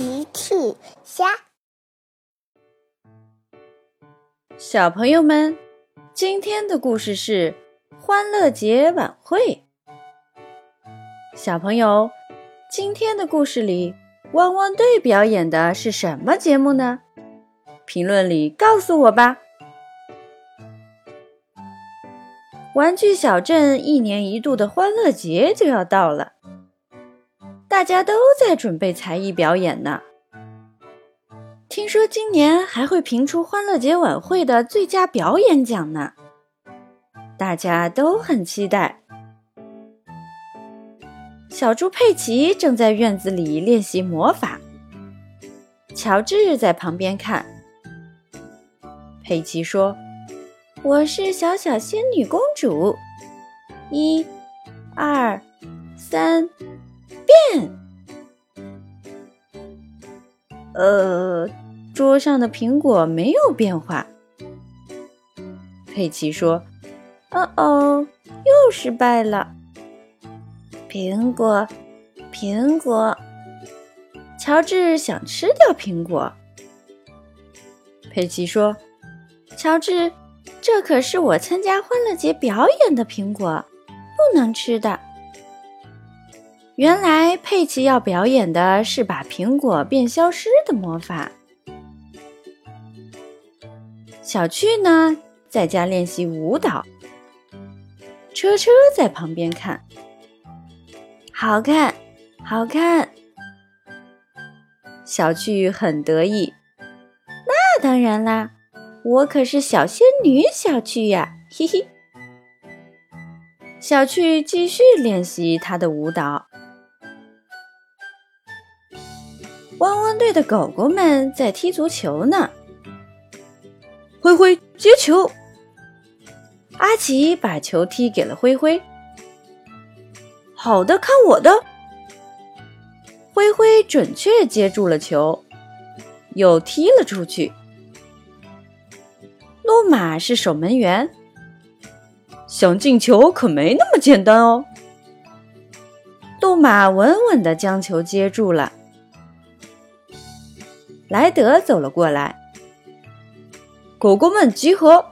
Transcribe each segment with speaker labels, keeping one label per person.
Speaker 1: 奇趣虾，
Speaker 2: 小朋友们，今天的故事是欢乐节晚会。小朋友，今天的故事里，汪汪队表演的是什么节目呢？评论里告诉我吧。玩具小镇一年一度的欢乐节就要到了。大家都在准备才艺表演呢。听说今年还会评出欢乐节晚会的最佳表演奖呢，大家都很期待。小猪佩奇正在院子里练习魔法，乔治在旁边看。佩奇说：“我是小小仙女公主，一、二、三。”变，呃，桌上的苹果没有变化。佩奇说：“哦哦，又失败了。”苹果，苹果。乔治想吃掉苹果。佩奇说：“乔治，这可是我参加欢乐节表演的苹果，不能吃的。”原来佩奇要表演的是把苹果变消失的魔法。小趣呢，在家练习舞蹈。车车在旁边看，好看，好看。小趣很得意。那当然啦，我可是小仙女小趣呀，嘿嘿。小趣继续练习她的舞蹈。汪汪队的狗狗们在踢足球呢。灰灰接球，阿奇把球踢给了灰灰。好的，看我的！灰灰准确接住了球，又踢了出去。诺马是守门员，想进球可没那么简单哦。路马稳稳的将球接住了。莱德走了过来，狗狗们集合。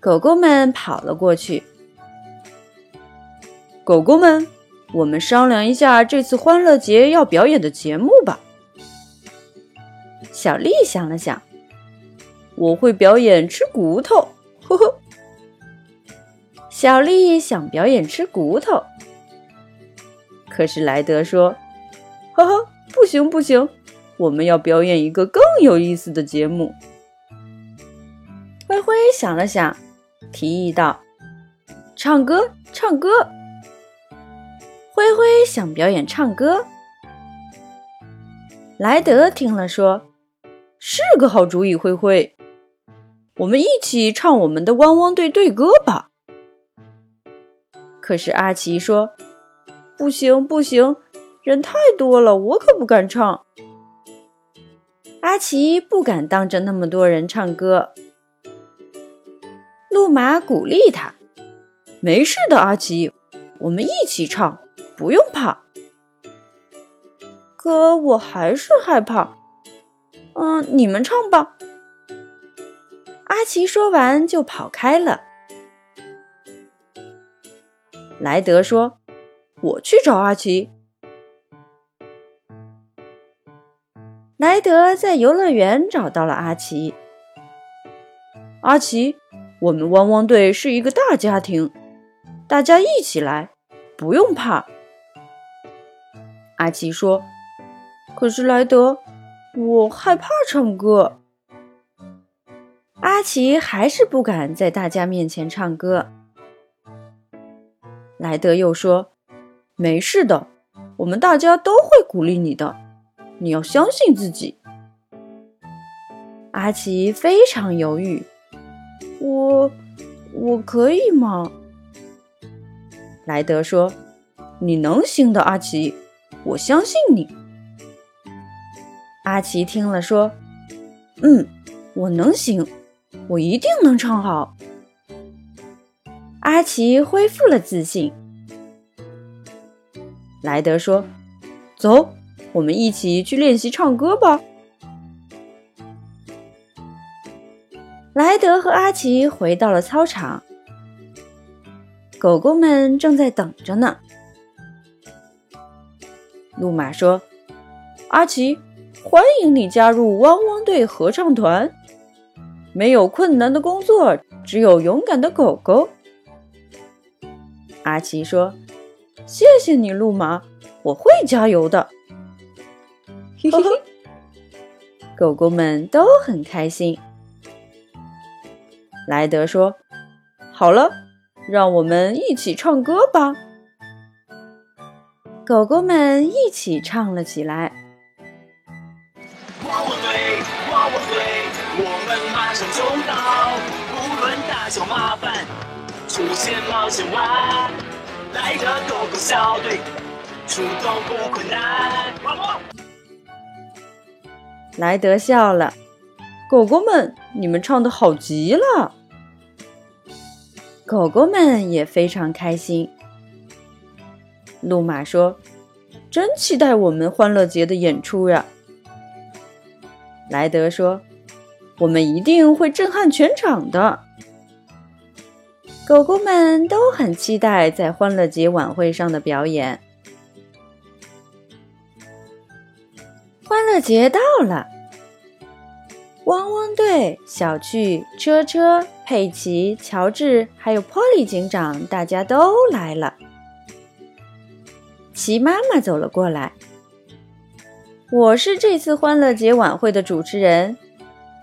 Speaker 2: 狗狗们跑了过去。狗狗们，我们商量一下这次欢乐节要表演的节目吧。小丽想了想，我会表演吃骨头。呵呵。小丽想表演吃骨头，可是莱德说：“呵呵，不行不行。”我们要表演一个更有意思的节目。灰灰想了想，提议道：“唱歌，唱歌。”灰灰想表演唱歌。莱德听了说：“是个好主意，灰灰，我们一起唱我们的汪汪队队歌吧。”可是阿奇说：“不行，不行，人太多了，我可不敢唱。”阿奇不敢当着那么多人唱歌。路马鼓励他：“没事的，阿奇，我们一起唱，不用怕。”可我还是害怕。嗯，你们唱吧。阿奇说完就跑开了。莱德说：“我去找阿奇。”莱德在游乐园找到了阿奇。阿奇，我们汪汪队是一个大家庭，大家一起来，不用怕。阿奇说：“可是莱德，我害怕唱歌。”阿奇还是不敢在大家面前唱歌。莱德又说：“没事的，我们大家都会鼓励你的。”你要相信自己。阿奇非常犹豫，我我可以吗？莱德说：“你能行的，阿奇，我相信你。”阿奇听了说：“嗯，我能行，我一定能唱好。”阿奇恢复了自信。莱德说：“走。”我们一起去练习唱歌吧。莱德和阿奇回到了操场，狗狗们正在等着呢。路马说：“阿奇，欢迎你加入汪汪队合唱团。没有困难的工作，只有勇敢的狗狗。”阿奇说：“谢谢你，路马，我会加油的。”嘿嘿嘿，狗狗们都很开心。莱德说：“好了，让我们一起唱歌吧。”狗狗们一起唱了起来。汪汪队，汪汪队，我们马上就到，不论大小麻烦，出现冒险湾，来个狗狗小队，出动不困难。莱德笑了，狗狗们，你们唱的好极了。狗狗们也非常开心。路马说：“真期待我们欢乐节的演出呀！”莱德说：“我们一定会震撼全场的。”狗狗们都很期待在欢乐节晚会上的表演。欢乐节到了。汪汪队、小趣、车车、佩奇、乔治，还有 Polly 警长，大家都来了。齐妈妈走了过来，我是这次欢乐节晚会的主持人。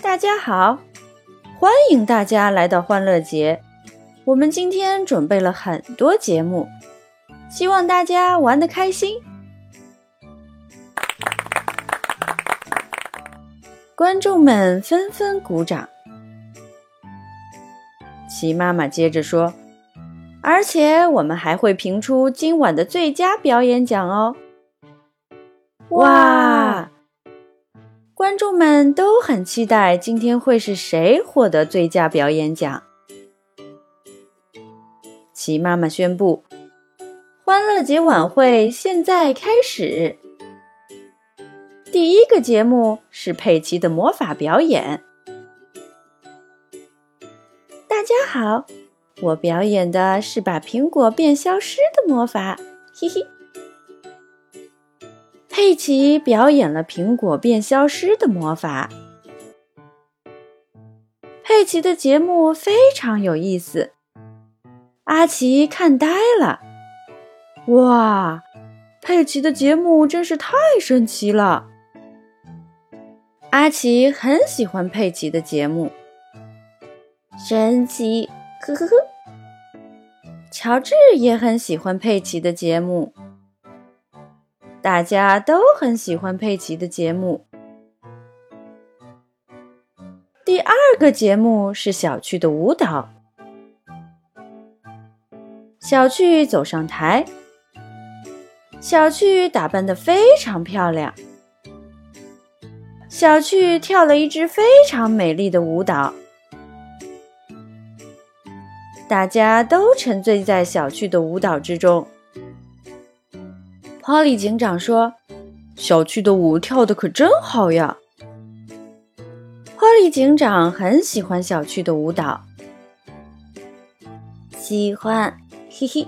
Speaker 2: 大家好，欢迎大家来到欢乐节。我们今天准备了很多节目，希望大家玩得开心。观众们纷纷鼓掌。齐妈妈接着说：“而且我们还会评出今晚的最佳表演奖哦！”哇！观众们都很期待今天会是谁获得最佳表演奖。齐妈妈宣布：“欢乐节晚会现在开始。”第一个节目是佩奇的魔法表演。大家好，我表演的是把苹果变消失的魔法，嘿嘿。佩奇表演了苹果变消失的魔法。佩奇的节目非常有意思，阿奇看呆了。哇，佩奇的节目真是太神奇了！阿奇很喜欢佩奇的节目，神奇，呵呵呵。乔治也很喜欢佩奇的节目，大家都很喜欢佩奇的节目。第二个节目是小趣的舞蹈，小趣走上台，小趣打扮的非常漂亮。小趣跳了一支非常美丽的舞蹈，大家都沉醉在小趣的舞蹈之中。花栗警长说：“小趣的舞跳的可真好呀花栗警长很喜欢小趣的舞蹈，喜欢，嘿嘿。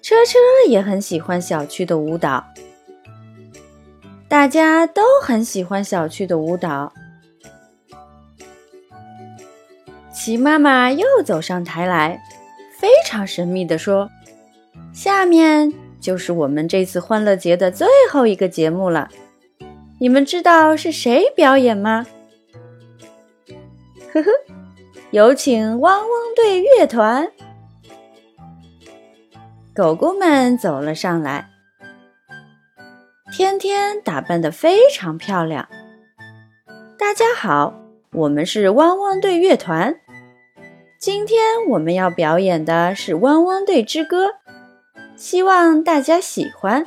Speaker 2: 车车也很喜欢小趣的舞蹈。大家都很喜欢小趣的舞蹈。齐妈妈又走上台来，非常神秘地说：“下面就是我们这次欢乐节的最后一个节目了。你们知道是谁表演吗？”呵呵，有请汪汪队乐团。狗狗们走了上来。天天打扮的非常漂亮。大家好，我们是汪汪队乐团。今天我们要表演的是《汪汪队之歌》，希望大家喜欢。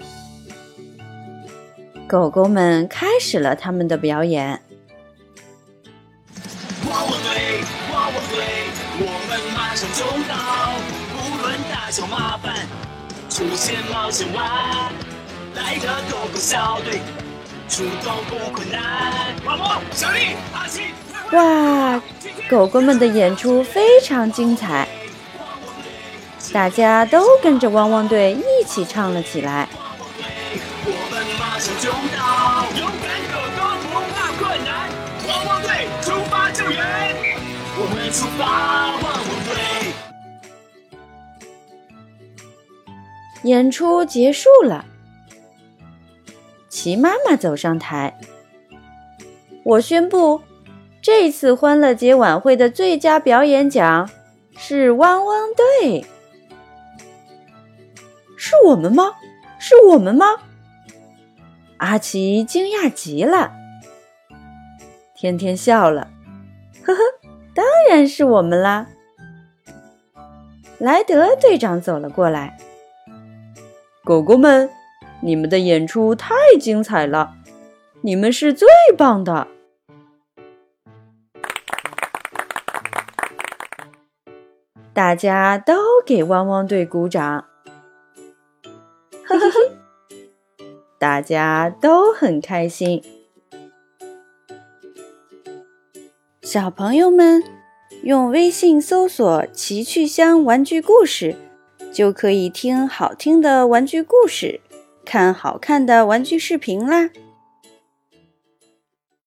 Speaker 2: 狗狗们开始了他们的表演。汪汪队，汪汪队，我们马上就到，不论大小麻烦，出现冒险湾。
Speaker 1: 爱的狗狗小队，出动不困难。王王、小丽、阿信，
Speaker 2: 哇，狗狗们的演出非常精彩，大家都跟着汪汪队一起唱了起来。
Speaker 1: 我们马上就到，勇敢狗狗不怕困难，汪汪队出发救援，我们出发，汪汪队。
Speaker 2: 演出结束了，齐妈妈走上台，我宣布，这次欢乐节晚会的最佳表演奖是汪汪队。是我们吗？是我们吗？阿奇惊讶极了，天天笑了，呵呵，当然是我们啦！莱德队长走了过来。狗狗们，你们的演出太精彩了，你们是最棒的！大家都给汪汪队鼓掌，呵呵呵，大家都很开心。小朋友们，用微信搜索“奇趣箱玩具故事”。就可以听好听的玩具故事，看好看的玩具视频啦。